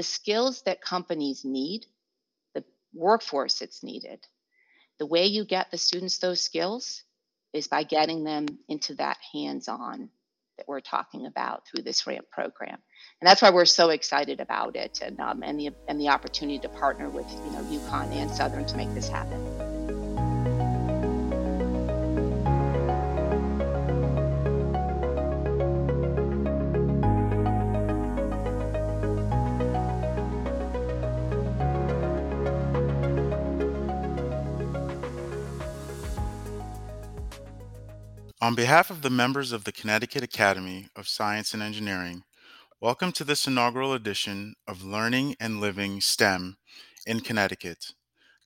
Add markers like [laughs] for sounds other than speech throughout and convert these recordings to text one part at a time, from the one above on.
the skills that companies need, the workforce that's needed. The way you get the students those skills is by getting them into that hands on that we're talking about through this ramp program and that's why we're so excited about it and, um, and the and the opportunity to partner with you know UConn and Southern to make this happen. On behalf of the members of the Connecticut Academy of Science and Engineering, welcome to this inaugural edition of Learning and Living STEM in Connecticut,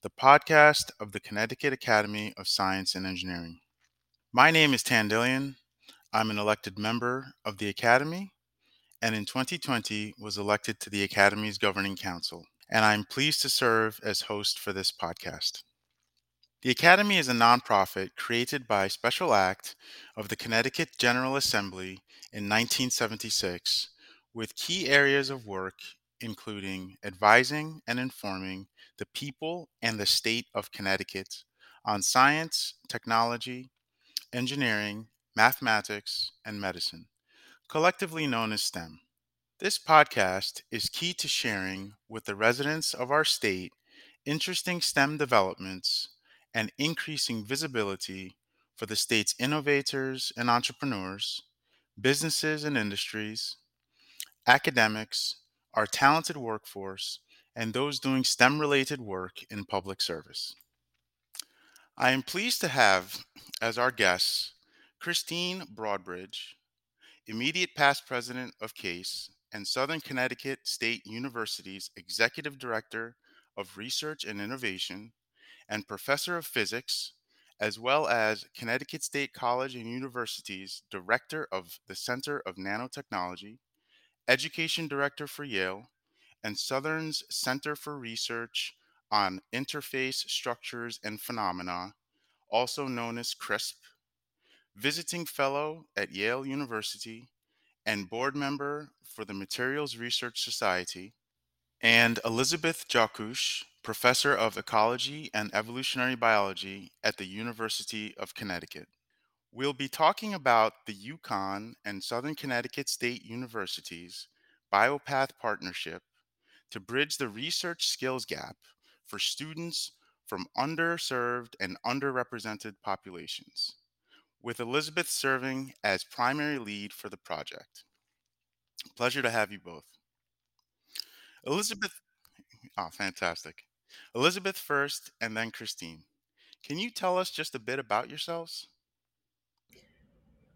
the podcast of the Connecticut Academy of Science and Engineering. My name is Tandillian. I'm an elected member of the Academy and in 2020 was elected to the Academy's Governing Council, and I'm pleased to serve as host for this podcast. The Academy is a nonprofit created by special act of the Connecticut General Assembly in 1976 with key areas of work including advising and informing the people and the state of Connecticut on science, technology, engineering, mathematics, and medicine, collectively known as STEM. This podcast is key to sharing with the residents of our state interesting STEM developments and increasing visibility for the state's innovators and entrepreneurs, businesses and industries, academics, our talented workforce, and those doing STEM related work in public service. I am pleased to have as our guests Christine Broadbridge, immediate past president of CASE and Southern Connecticut State University's executive director of research and innovation and professor of physics, as well as Connecticut State College and University's director of the Center of Nanotechnology, education director for Yale, and Southern's Center for Research on Interface Structures and Phenomena, also known as CRISP, visiting fellow at Yale University, and board member for the Materials Research Society, and Elizabeth Jockusch, professor of ecology and evolutionary biology at the University of Connecticut. We'll be talking about the UConn and Southern Connecticut State Universities BioPath partnership to bridge the research skills gap for students from underserved and underrepresented populations, with Elizabeth serving as primary lead for the project. Pleasure to have you both. Elizabeth, oh, fantastic. Elizabeth first, and then Christine. Can you tell us just a bit about yourselves?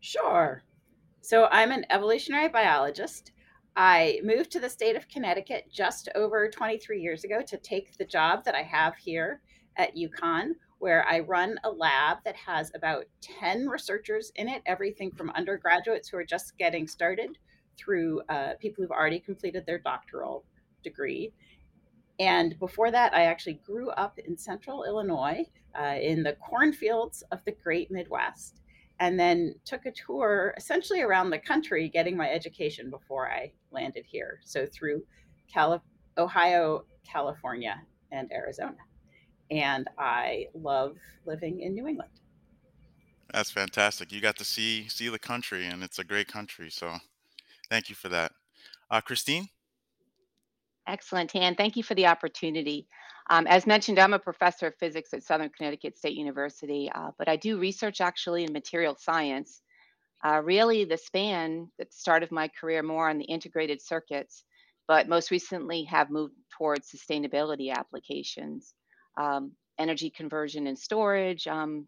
Sure. So, I'm an evolutionary biologist. I moved to the state of Connecticut just over 23 years ago to take the job that I have here at UConn, where I run a lab that has about 10 researchers in it, everything from undergraduates who are just getting started through uh, people who've already completed their doctoral degree. And before that, I actually grew up in central Illinois uh, in the cornfields of the great Midwest, and then took a tour essentially around the country getting my education before I landed here. So through Cali- Ohio, California, and Arizona. And I love living in New England. That's fantastic. You got to see see the country, and it's a great country. So, thank you for that, uh, Christine. Excellent, Tan. Thank you for the opportunity. Um, as mentioned, I'm a professor of physics at Southern Connecticut State University, uh, but I do research actually in material science. Uh, really, the span, the start of my career more on the integrated circuits, but most recently have moved towards sustainability applications, um, energy conversion and storage, um,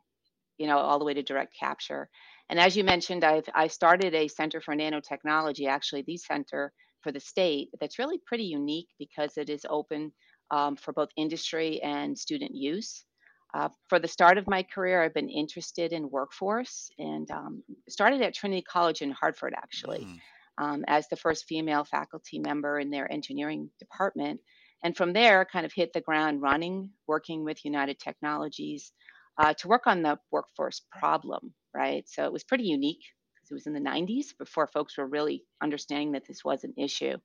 you know, all the way to direct capture. And as you mentioned, I've I started a Center for Nanotechnology, actually the center for the state that's really pretty unique because it is open um, for both industry and student use. Uh, for the start of my career, I've been interested in workforce and um, started at Trinity College in Hartford, actually, mm. um, as the first female faculty member in their engineering department. And from there, kind of hit the ground running, working with United Technologies uh, to work on the workforce problem, right? So it was pretty unique it was in the 90s before folks were really understanding that this was an issue.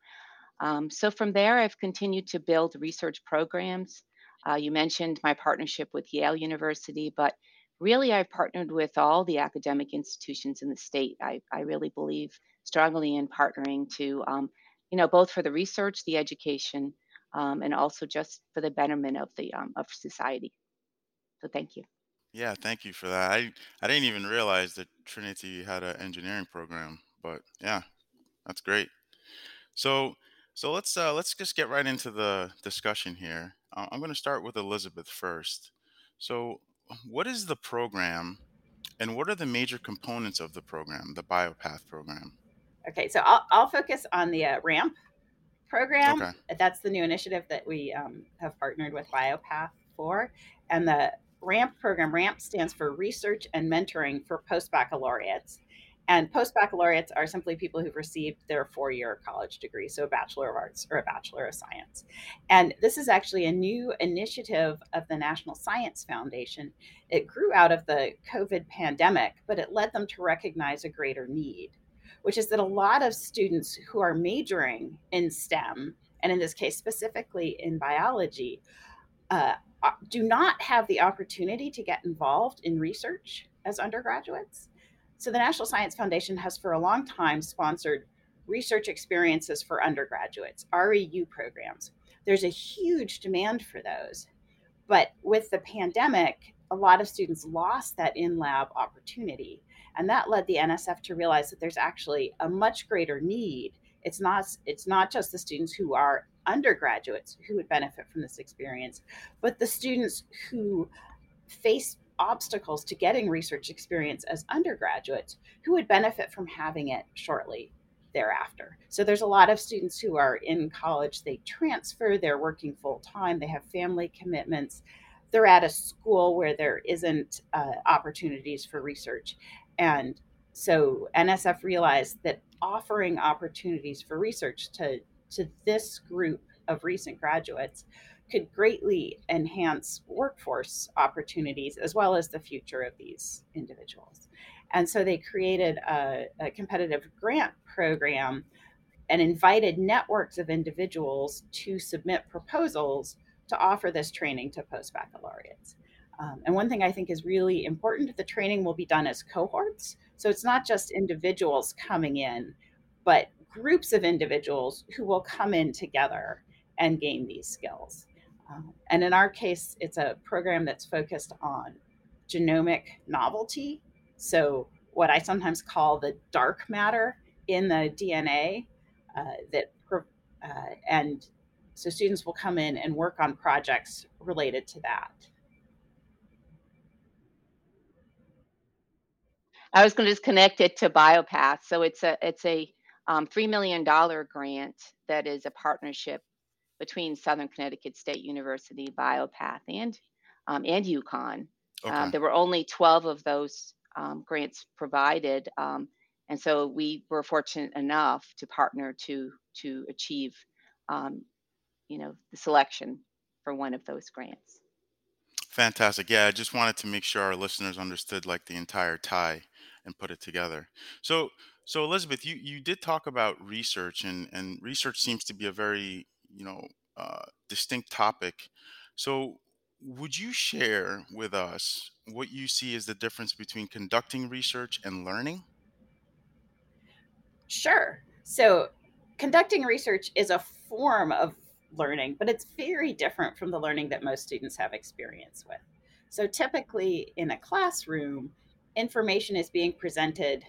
Um, so from there, I've continued to build research programs. Uh, you mentioned my partnership with Yale University, but really I've partnered with all the academic institutions in the state. I, I really believe strongly in partnering to, um, you know, both for the research, the education, um, and also just for the betterment of the um, of society. So thank you. Yeah, thank you for that. I I didn't even realize that Trinity had an engineering program, but yeah, that's great. So so let's uh, let's just get right into the discussion here. Uh, I'm going to start with Elizabeth first. So, what is the program, and what are the major components of the program, the BioPath program? Okay, so I'll, I'll focus on the uh, RAMP program. Okay. That's the new initiative that we um, have partnered with BioPath for. And the RAMP program, RAMP stands for Research and Mentoring for Post Baccalaureates. And post baccalaureates are simply people who've received their four year college degree, so a Bachelor of Arts or a Bachelor of Science. And this is actually a new initiative of the National Science Foundation. It grew out of the COVID pandemic, but it led them to recognize a greater need, which is that a lot of students who are majoring in STEM, and in this case specifically in biology, uh, Uh, do not have the opportunity to get involved in research as undergraduates. So, the National Science Foundation has for a long time sponsored research experiences for undergraduates, REU programs. There's a huge demand for those. But with the pandemic, a lot of students lost that in lab opportunity. And that led the NSF to realize that there's actually a much greater need. It's not, it's not just the students who are undergraduates who would benefit from this experience, but the students who face obstacles to getting research experience as undergraduates who would benefit from having it shortly thereafter. So there's a lot of students who are in college, they transfer, they're working full time, they have family commitments, they're at a school where there isn't uh, opportunities for research. And so NSF realized that offering opportunities for research to, to this group of recent graduates could greatly enhance workforce opportunities as well as the future of these individuals. And so they created a, a competitive grant program and invited networks of individuals to submit proposals to offer this training to post baccalaureates. Um, and one thing I think is really important the training will be done as cohorts. So it's not just individuals coming in, but groups of individuals who will come in together and gain these skills. Um, and in our case, it's a program that's focused on genomic novelty. So, what I sometimes call the dark matter in the DNA uh, that, uh, and so students will come in and work on projects related to that. I was going to just connect it to BioPath. So it's a it's a um, three million dollar grant that is a partnership between Southern Connecticut State University, BioPath, and um, and UConn. Okay. Um, there were only 12 of those um, grants provided, um, and so we were fortunate enough to partner to to achieve, um, you know, the selection for one of those grants. Fantastic. Yeah, I just wanted to make sure our listeners understood like the entire tie and put it together. So, so Elizabeth, you you did talk about research, and and research seems to be a very you know uh, distinct topic. So, would you share with us what you see as the difference between conducting research and learning? Sure. So, conducting research is a form of learning, but it's very different from the learning that most students have experience with. So, typically in a classroom, information is being presented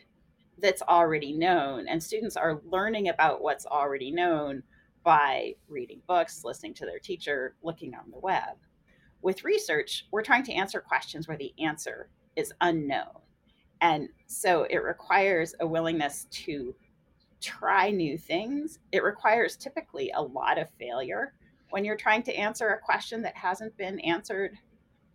that's already known, and students are learning about what's already known by reading books, listening to their teacher, looking on the web. With research, we're trying to answer questions where the answer is unknown. And so it requires a willingness to try new things. It requires typically a lot of failure when you're trying to answer a question that hasn't been answered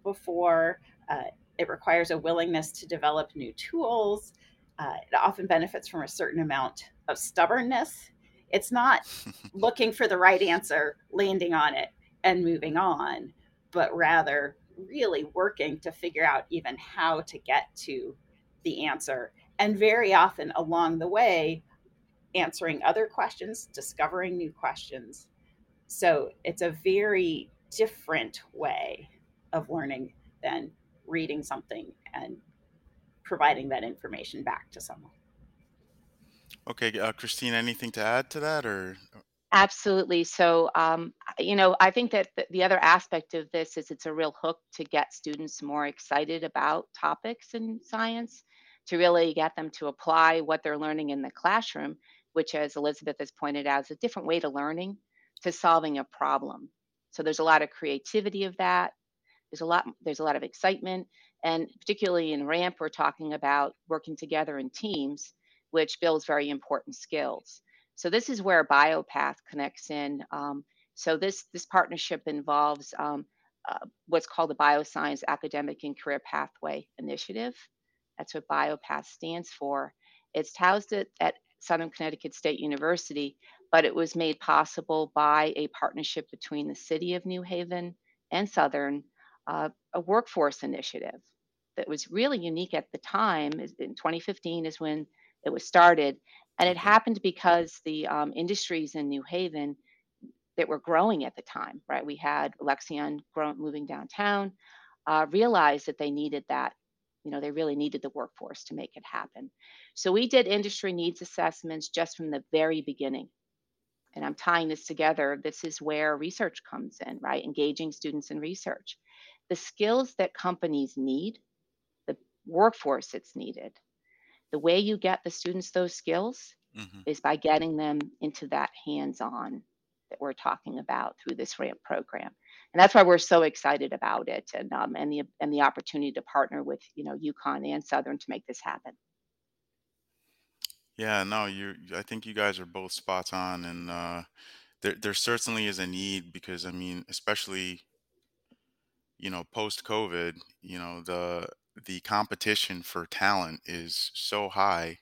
before. Uh, it requires a willingness to develop new tools. Uh, it often benefits from a certain amount of stubbornness it's not [laughs] looking for the right answer, landing on it, and moving on, but rather really working to figure out even how to get to the answer. And very often along the way, answering other questions, discovering new questions. So it's a very different way of learning than reading something and providing that information back to someone. Okay, uh, Christine, anything to add to that or? Absolutely. So, um, you know, I think that the, the other aspect of this is it's a real hook to get students more excited about topics in science, to really get them to apply what they're learning in the classroom, which, as Elizabeth has pointed out, is a different way to learning, to solving a problem. So there's a lot of creativity of that. There's a lot. There's a lot of excitement, and particularly in RAMP, we're talking about working together in teams, which builds very important skills. So this is where BioPath connects in. Um, so this this partnership involves um, uh, what's called the Bioscience Academic and Career Pathway Initiative. That's what BioPath stands for. It's housed at, at Southern Connecticut State University, but it was made possible by a partnership between the City of New Haven and Southern, uh, a workforce initiative that was really unique at the time. In 2015 is when it was started, and it happened because the um, industries in New Haven that were growing at the time, right? We had Alexion growing, moving downtown, uh, realized that they needed that. You know, they really needed the workforce to make it happen. So we did industry needs assessments just from the very beginning. And I'm tying this together. This is where research comes in, right? Engaging students in research. The skills that companies need, workforce that's needed, the way you get the students those skills mm-hmm. is by getting them into that hands-on that we're talking about through this ramp program and that's why we're so excited about it and um, and the and the opportunity to partner with you know UConn and Southern to make this happen. Yeah, no, you. I think you guys are both spot on, and uh, there there certainly is a need because I mean, especially you know post COVID, you know the the competition for talent is so high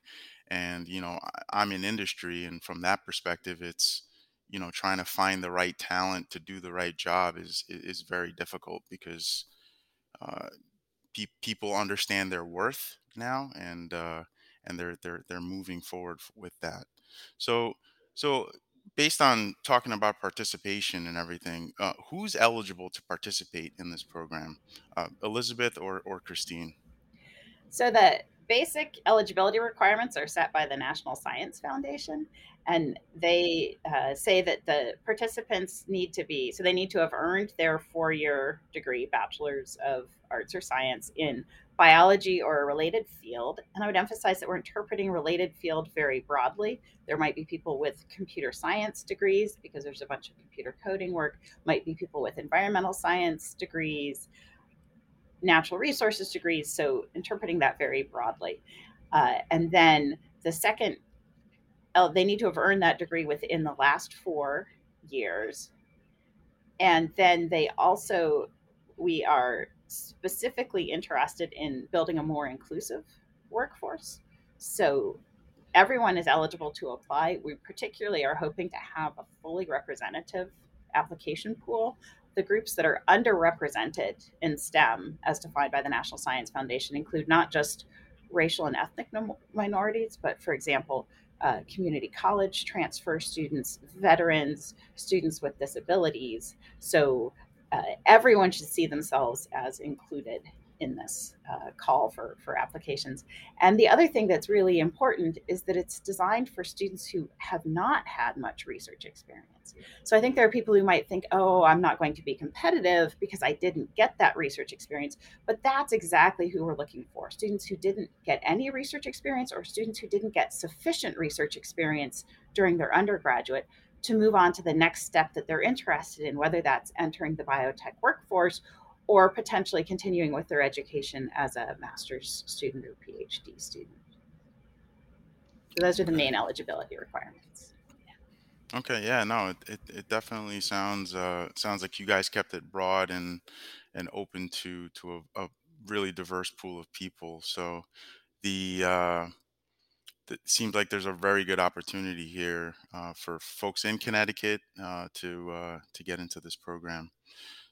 and you know i'm in industry and from that perspective it's you know trying to find the right talent to do the right job is is very difficult because uh, pe- people understand their worth now and uh, and they're they're they're moving forward with that. So so based on talking about participation and everything uh, who's eligible to participate in this program? Uh, elizabeth or or christine? So the basic eligibility requirements are set by the National Science Foundation, and they uh, say that the participants need to be so they need to have earned their four-year degree, bachelor's of arts or science in biology or a related field. And I would emphasize that we're interpreting related field very broadly. There might be people with computer science degrees because there's a bunch of computer coding work, might be people with environmental science degrees, natural resources degrees, so interpreting that very broadly. Uh, and then the second, oh, they need to have earned that degree within the last four years. And then they also, we are specifically interested in building a more inclusive workforce. So everyone is eligible to apply. We particularly are hoping to have a fully representative application pool the groups that are underrepresented in STEM, as defined by the National Science Foundation, include not just racial and ethnic minorities, but for example, uh, community college transfer students, veterans, students with disabilities. So uh, everyone should see themselves as included in this uh, call for, for applications. And the other thing that's really important is that it's designed for students who have not had much research experience. So I think there are people who might think, oh, I'm not going to be competitive because I didn't get that research experience. But that's exactly who we're looking for students who didn't get any research experience or students who didn't get sufficient research experience during their undergraduate to move on to the next step that they're interested in, whether that's entering the biotech workforce or potentially continuing with their education as a master's student or PhD student. So those are the main eligibility requirements. Okay, yeah, no, it, it, it definitely sounds uh, sounds like you guys kept it broad and and open to to a, a really diverse pool of people. So the uh, it seems like there's a very good opportunity here uh, for folks in Connecticut uh, to uh, to get into this program.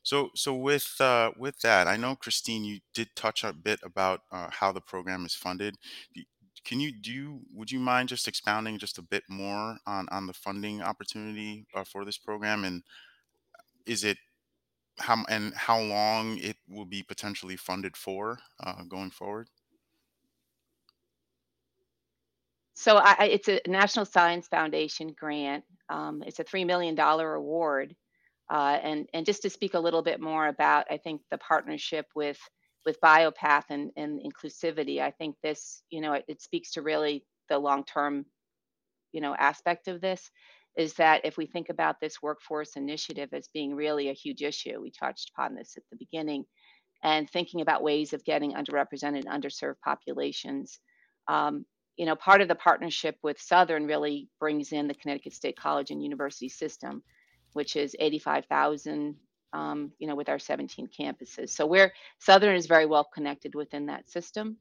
So, so with uh, with that, I know Christine, you did touch a bit about uh, how the program is funded. can you do would you mind just expounding just a bit more on on the funding opportunity uh, for this program and is it how and how long it will be potentially funded for going forward? So I, it's a National Science Foundation grant. Um, it's a three million dollar award, uh, and and just to speak a little bit more about, I think the partnership with with BioPath and, and inclusivity. I think this, you know, it, it speaks to really the long term, you know, aspect of this. Is that if we think about this workforce initiative as being really a huge issue, we touched upon this at the beginning, and thinking about ways of getting underrepresented underserved populations. Um, you know, part of the partnership with Southern really brings in the Connecticut State College and University system, which is 85,000, um, you know, with our 17 campuses. So we're Southern is very well connected within that system.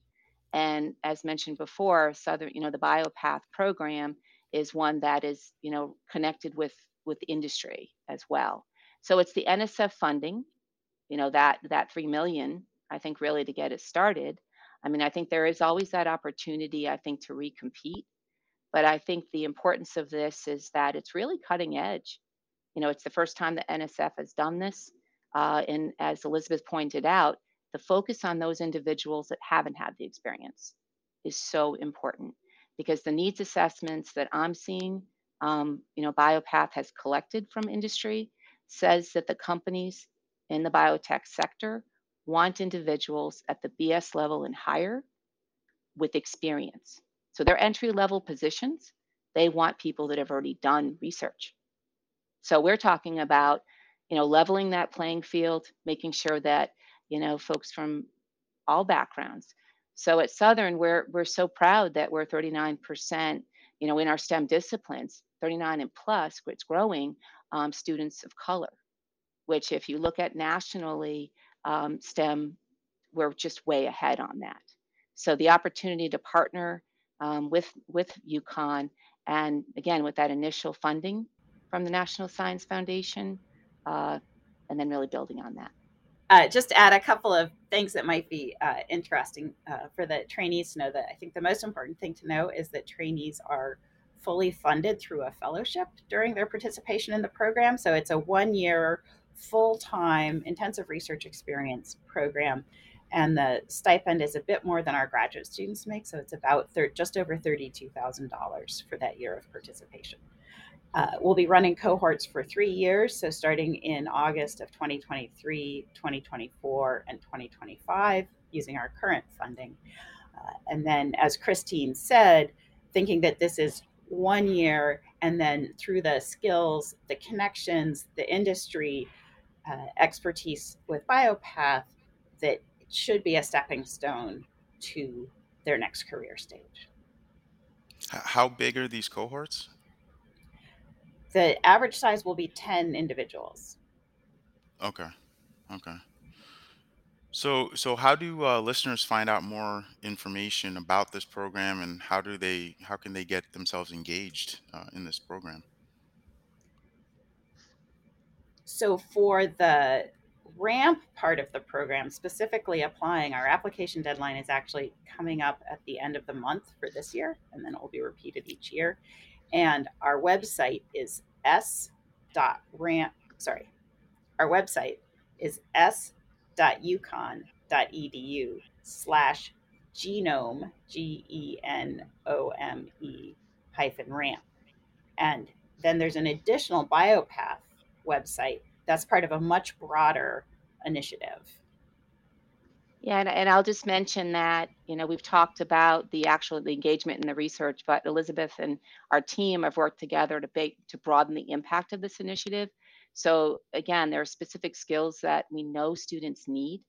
And as mentioned before, Southern, you know, the BioPath program is one that is, you know, connected with with industry as well. So it's the NSF funding, you know, that that 3 million, I think really to get it started I mean, I think there is always that opportunity, I think, to recompete. But I think the importance of this is that it's really cutting edge. You know, it's the first time the NSF has done this. Uh, and as Elizabeth pointed out, the focus on those individuals that haven't had the experience is so important because the needs assessments that I'm seeing, um, you know, BioPath has collected from industry says that the companies in the biotech sector want individuals at the BS level and higher with experience. So they're entry level positions. They want people that have already done research. So we're talking about, you know, leveling that playing field, making sure that, you know, folks from all backgrounds. So at Southern, we're we're so proud that we're 39%, you know, in our STEM disciplines, 39 and plus, it's growing, um, students of color, which if you look at nationally, um, STEM, we're just way ahead on that. So the opportunity to partner um, with with UConn, and again with that initial funding from the National Science Foundation, uh, and then really building on that. Uh, just add a couple of things that might be uh, interesting uh, for the trainees to know that I think the most important thing to know is that trainees are fully funded through a fellowship during their participation in the program. So it's a one year full time intensive research experience program. And the stipend is a bit more than our graduate students make. So it's about thir- just over $32,000 for that year of participation. Uh, we'll be running cohorts for three years, so starting in August of 2023, 2024, and 2025, using our current funding. Uh, and then, as Christine said, thinking that this is one year, and then through the skills, the connections, the industry, uh, expertise with BioPath that should be a stepping stone to their next career stage. How big are these cohorts? The average size will be 10 individuals. Okay. Okay. So, so how do uh, listeners find out more information about this program, and how do they, how can they get themselves engaged uh, in this program? So for the ramp part of the program, specifically applying, our application deadline is actually coming up at the end of the month for this year, and then it will be repeated each year. And our website is s.ramp, sorry, our website is s.uconn.edu slash genome, G E N O M E hyphen ramp. And then there's an additional biopath website that's part of a much broader initiative. Yeah, and, and I'll just mention that, you know, we've talked about the actual the engagement in the research, but Elizabeth and our team have worked together to bake, to broaden the impact of this initiative. So again, there are specific skills that we know students need.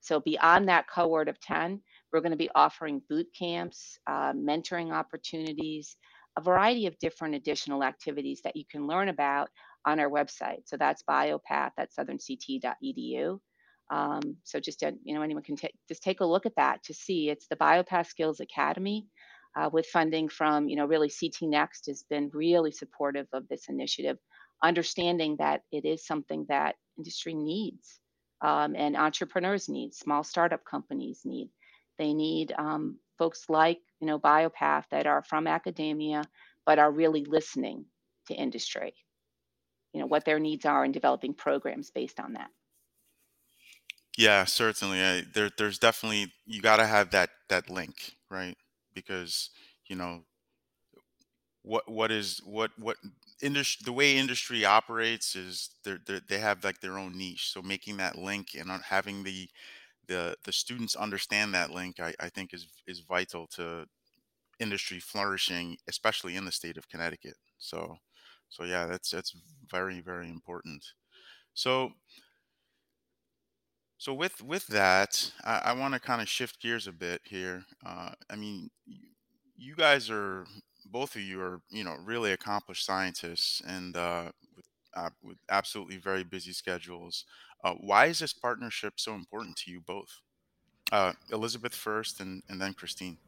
So beyond that cohort of 10, we're going to be offering boot camps, uh, mentoring opportunities, a variety of different additional activities that you can learn about on our website. So that's biopath at southernct.edu. Um, so just to, you know, anyone can take just take a look at that to see. It's the Biopath Skills Academy uh, with funding from, you know, really CT Next has been really supportive of this initiative, understanding that it is something that industry needs um, and entrepreneurs need, small startup companies need. They need um, folks like you know, biopath that are from academia, but are really listening to industry, you know, what their needs are and developing programs based on that. Yeah, certainly. I, there, there's definitely you got to have that that link, right? Because you know what what is what what industry the way industry operates is they're, they're, they have like their own niche. So making that link and having the the the students understand that link, I, I think is is vital to industry flourishing, especially in the state of Connecticut. So so yeah, that's that's very very important. So so with with that, I, I want to kind of shift gears a bit here. Uh, I mean, you, guys are both of you are you know really accomplished scientists and uh, with uh, with absolutely very busy schedules. Uh, why is this partnership so important to you both? Uh, Elizabeth first, and and then Christine.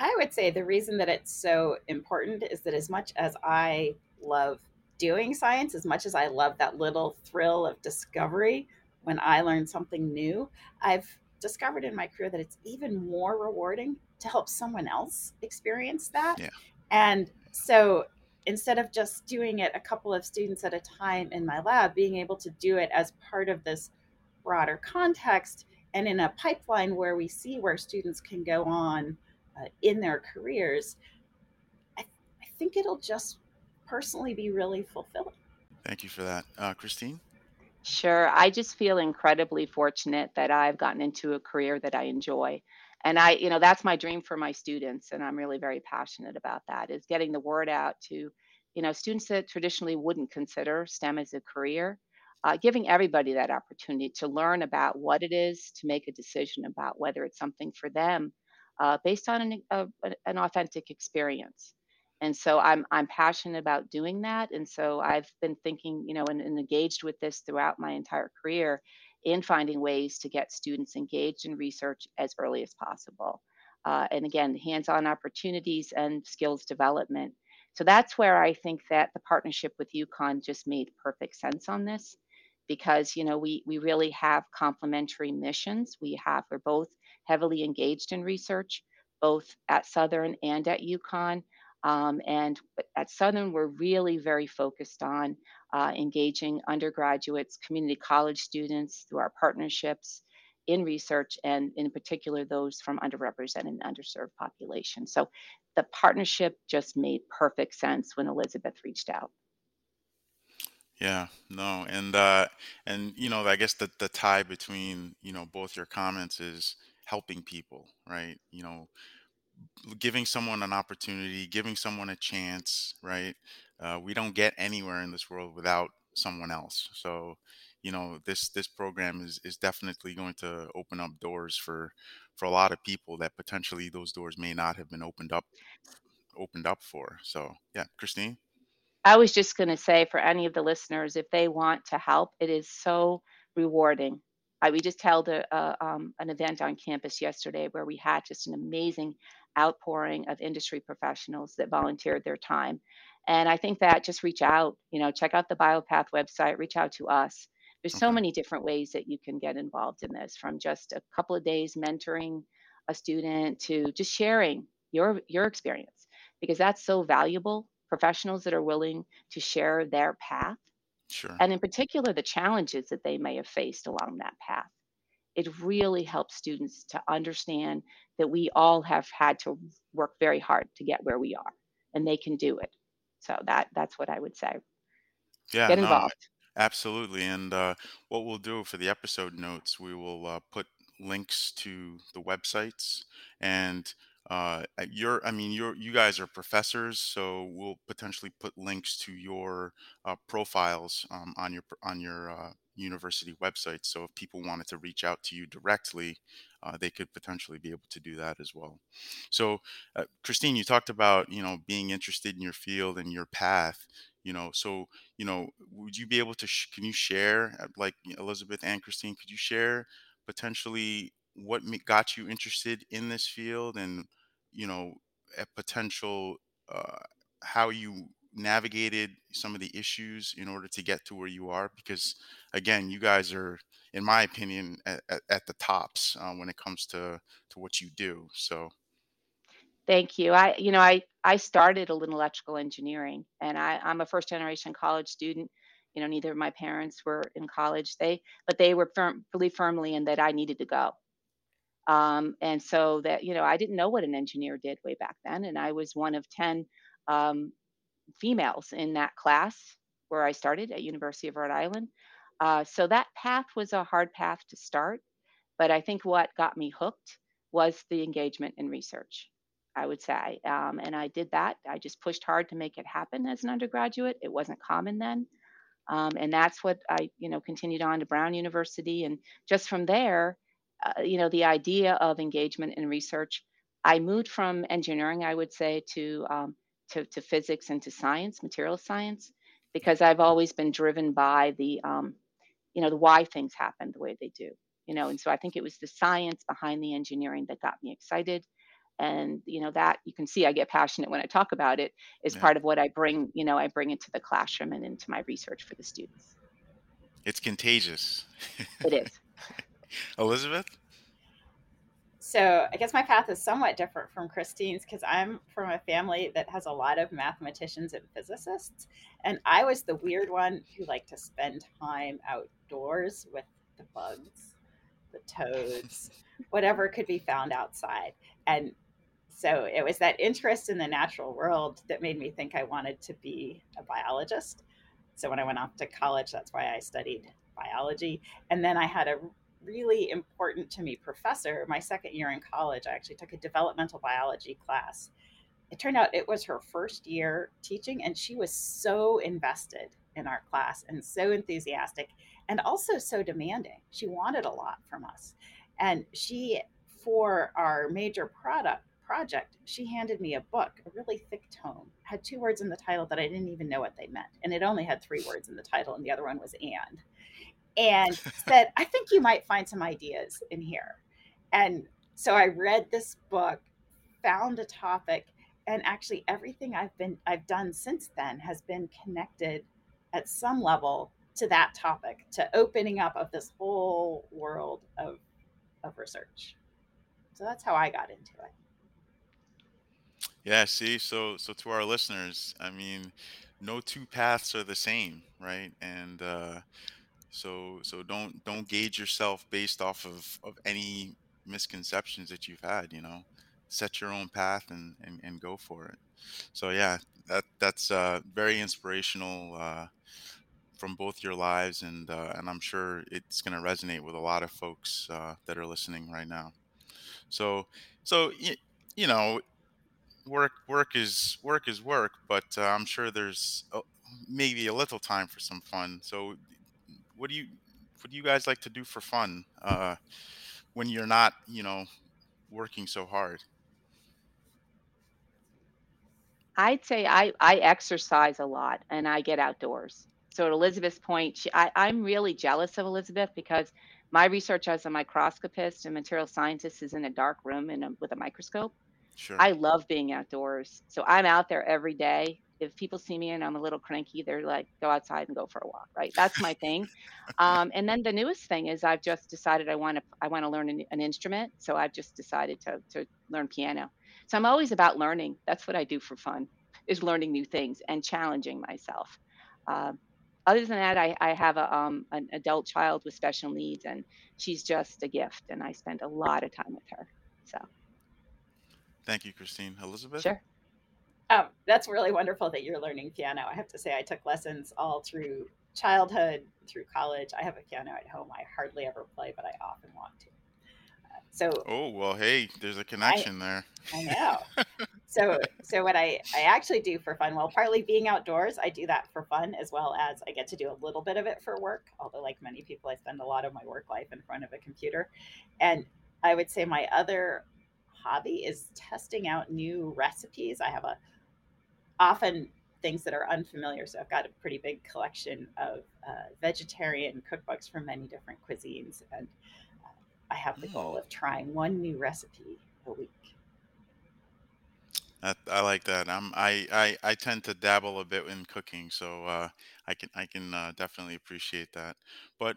I would say the reason that it's so important is that as much as I love doing science, as much as I love that little thrill of discovery when I learn something new, I've discovered in my career that it's even more rewarding to help someone else experience that. Yeah. And so instead of just doing it a couple of students at a time in my lab, being able to do it as part of this broader context and in a pipeline where we see where students can go on uh, in their careers, I, I, think it'll just personally be really fulfilling. Thank you for that. Uh, Christine? Sure. I just feel incredibly fortunate that I've gotten into a career that I enjoy. And I, you know, that's my dream for my students. And I'm really very passionate about that is getting the word out to, you know, students that traditionally wouldn't consider STEM as a career, uh, giving everybody that opportunity to learn about what it is, to make a decision about whether it's something for them uh, based on an, a, an authentic experience. And so I'm I'm passionate about doing that. And so I've been thinking, you know, and, and engaged with this throughout my entire career in finding ways to get students engaged in research as early as possible. Uh, and again, hands-on opportunities and skills development. So that's where I think that the partnership with UConn just made perfect sense on this because you know we we really have complementary missions. We have we're both heavily engaged in research, both at Southern and at UConn. Um, and at Southern, we're really very focused on uh, engaging undergraduates, community college students through our partnerships in research, and in particular, those from underrepresented and underserved populations. So the partnership just made perfect sense when Elizabeth reached out. Yeah, no, and uh, and you know, I guess the the tie between you know both your comments is helping people, right? You know, giving someone an opportunity, giving someone a chance, right? Uh, we don't get anywhere in this world without someone else. So, you know, this this program is is definitely going to open up doors for for a lot of people that potentially those doors may not have been opened up opened up for. So, yeah, Christine. I was just going to say for any of the listeners, if they want to help, it is so rewarding. I, we just held a, a um, an event on campus yesterday where we had just an amazing outpouring of industry professionals that volunteered their time. And I think that just reach out, you know, check out the BioPath website, reach out to us. There's so many different ways that you can get involved in this from just a couple of days mentoring a student to just sharing your your experience because that's so valuable professionals that are willing to share their path Sure. and in particular the challenges that they may have faced along that path it really helps students to understand that we all have had to work very hard to get where we are and they can do it so that that's what i would say Yeah, get no, involved absolutely. And uh, what we'll do for the episode notes, we will uh, put links to the websites and uh, at your, I mean, you're, you guys are professors, so we'll potentially put links to your uh, profiles um, on your on your uh, university website. So if people wanted to reach out to you directly, uh, they could potentially be able to do that as well. So, uh, Christine, you talked about you know being interested in your field and your path. You know, so you know, would you be able to? Sh- can you share, uh, like Elizabeth and Christine, could you share potentially what got you interested in this field and you know a potential uh, how you navigated some of the issues in order to get to where you are? Because again, you guys are, in my opinion, at, at, at the tops uh, when it comes to to what you do. So Thank you. I, you know, I I started a in electrical engineering, and I, I'm a first generation college student. You know, neither of my parents were in college. They, but they were firm, believe firmly in that I needed to go. Um, and so that, you know, I didn't know what an engineer did way back then, and I was one of ten um, females in that class where I started at University of Rhode Island. Uh, so that path was a hard path to start, but I think what got me hooked was the engagement in research. I would say. Um, and I did that. I just pushed hard to make it happen as an undergraduate. It wasn't common then. Um, and that's what I, you know, continued on to Brown University. And just from there, uh, you know, the idea of engagement in research, I moved from engineering, I would say, to, um, to, to physics and to science, material science, because I've always been driven by the, um, you know, the why things happen the way they do. You know, and so I think it was the science behind the engineering that got me excited and you know that you can see i get passionate when i talk about it is yeah, part of what i bring you know i bring into the classroom and into my research for the students it's contagious. [laughs] it is Elizabeth? So I guess my path is somewhat different from Christine's because I'm from a family that has a lot of mathematicians and physicists. And I was the weird one who liked to spend time outdoors with the bugs, the toads, [laughs] whatever could be found outside. And so it was that interest in the natural world that made me think I wanted to be a biologist. So when I went off to college, that's why I studied biology. And then I had a really important to me professor my second year in college. I actually took a developmental biology class. It turned out it was her first year teaching, and she was so invested in our class and so enthusiastic and also so demanding. She wanted a lot from us. And she for our major product project, she handed me a book, a really thick tome, had two words in the title that I didn't even know what they meant. And it only had three words in the title, and the other one was and. And said, I think you might find some ideas in here. And so I read this book, found a topic, and actually everything I've been I've done since then has been connected at some level to that topic, to opening up of this whole world of of research. So that's how I got into it. Yeah, see, so so to our listeners, I mean, no two paths are the same, right? And uh so so don't don't gauge yourself based off of of any misconceptions that you've had, you know. Set your own path and and, and go for it. So yeah, that that's uh very inspirational uh from both your lives and uh and I'm sure it's going to resonate with a lot of folks uh that are listening right now. So so y- you know, work work is work is work, but uh, I'm sure there's a, maybe a little time for some fun. So, what do you what do you guys like to do for fun uh, when you're not, you know, working so hard? i'd say i i exercise a lot and i get outdoors so at elizabeth's point she, I, i'm really jealous of elizabeth because my research as a microscopist and material scientist is in a dark room and with a microscope Sure. I love being outdoors. So I'm out there every day. If people see me and I'm a little cranky, they're like, go outside and go for a walk, right? That's my thing. Um, and then the newest thing is I've just decided I want to I want to learn an, an instrument. So I've just decided to to learn piano. So I'm always about learning. That's what I do for fun, is learning new things and challenging myself. Um, other than that, I, I have a um, an adult child with special needs, and she's just a gift, and I spend a lot of time with her. So Thank you, Christine. Elizabeth? sure. Um, that's really wonderful that you're learning piano. I have to say, I took lessons all through childhood, through college. I have a piano at home. I hardly ever play, but I often want to. Uh, so Oh, well, hey, there's a connection there. I [laughs] know. So, so what I, I actually do for fun, well, partly being outdoors, I do that for fun as well as I get to do a little bit of it for work. Although, like many people, I spend a lot of my work life in front of a computer. And I would say my other hobby is testing out new recipes. I have a often things that are unfamiliar. So I've got a pretty big collection of uh, vegetarian cookbooks from many different cuisines, and uh, I have the goal Hmm. of trying one new recipe a week. I, I like that. I'm I, I I tend to dabble a bit in cooking, so uh, I can I can uh, definitely appreciate that. But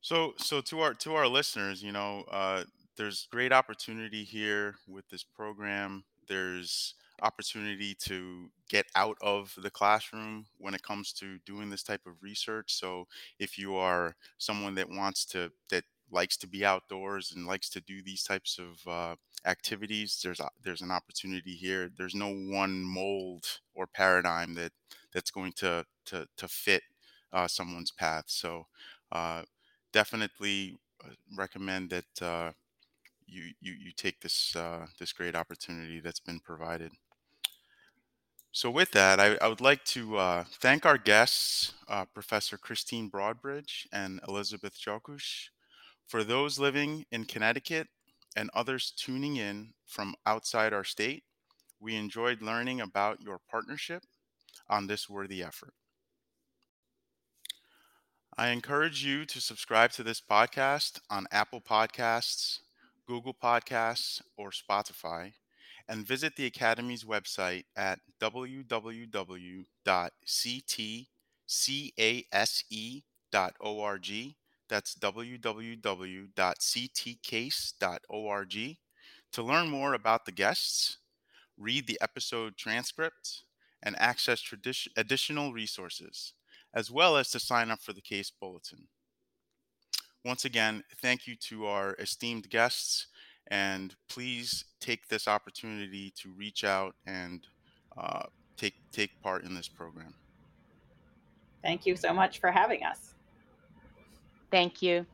so so to our to our listeners, you know, uh, there's great opportunity here with this program. There's opportunity to get out of the classroom when it comes to doing this type of research. So if you are someone that wants to that likes to be outdoors and likes to do these types of uh, activities, there's there's an opportunity here. There's no one mold or paradigm that that's going to to to fit uh, someone's path. So. Uh, definitely uh, recommend that uh, you, you you take this uh, this great opportunity that's been provided. So with that, I, I would like to uh, thank our guests, uh, Professor Christine Broadbridge and Elizabeth Jockusch. For those living in Connecticut and others tuning in from outside our state, we enjoyed learning about your partnership on this worthy effort. I encourage you to subscribe to this podcast on Apple Podcasts, Google Podcasts, or Spotify, and visit the Academy's website at www.ctcase.org. That's www.ctcase.org to learn more about the guests, read the episode transcript, and access tradi- additional resources as well as to sign up for the case bulletin. Once again, thank you to our esteemed guests, and please take this opportunity to reach out and uh, take take part in this program. Thank you so much for having us. Thank you.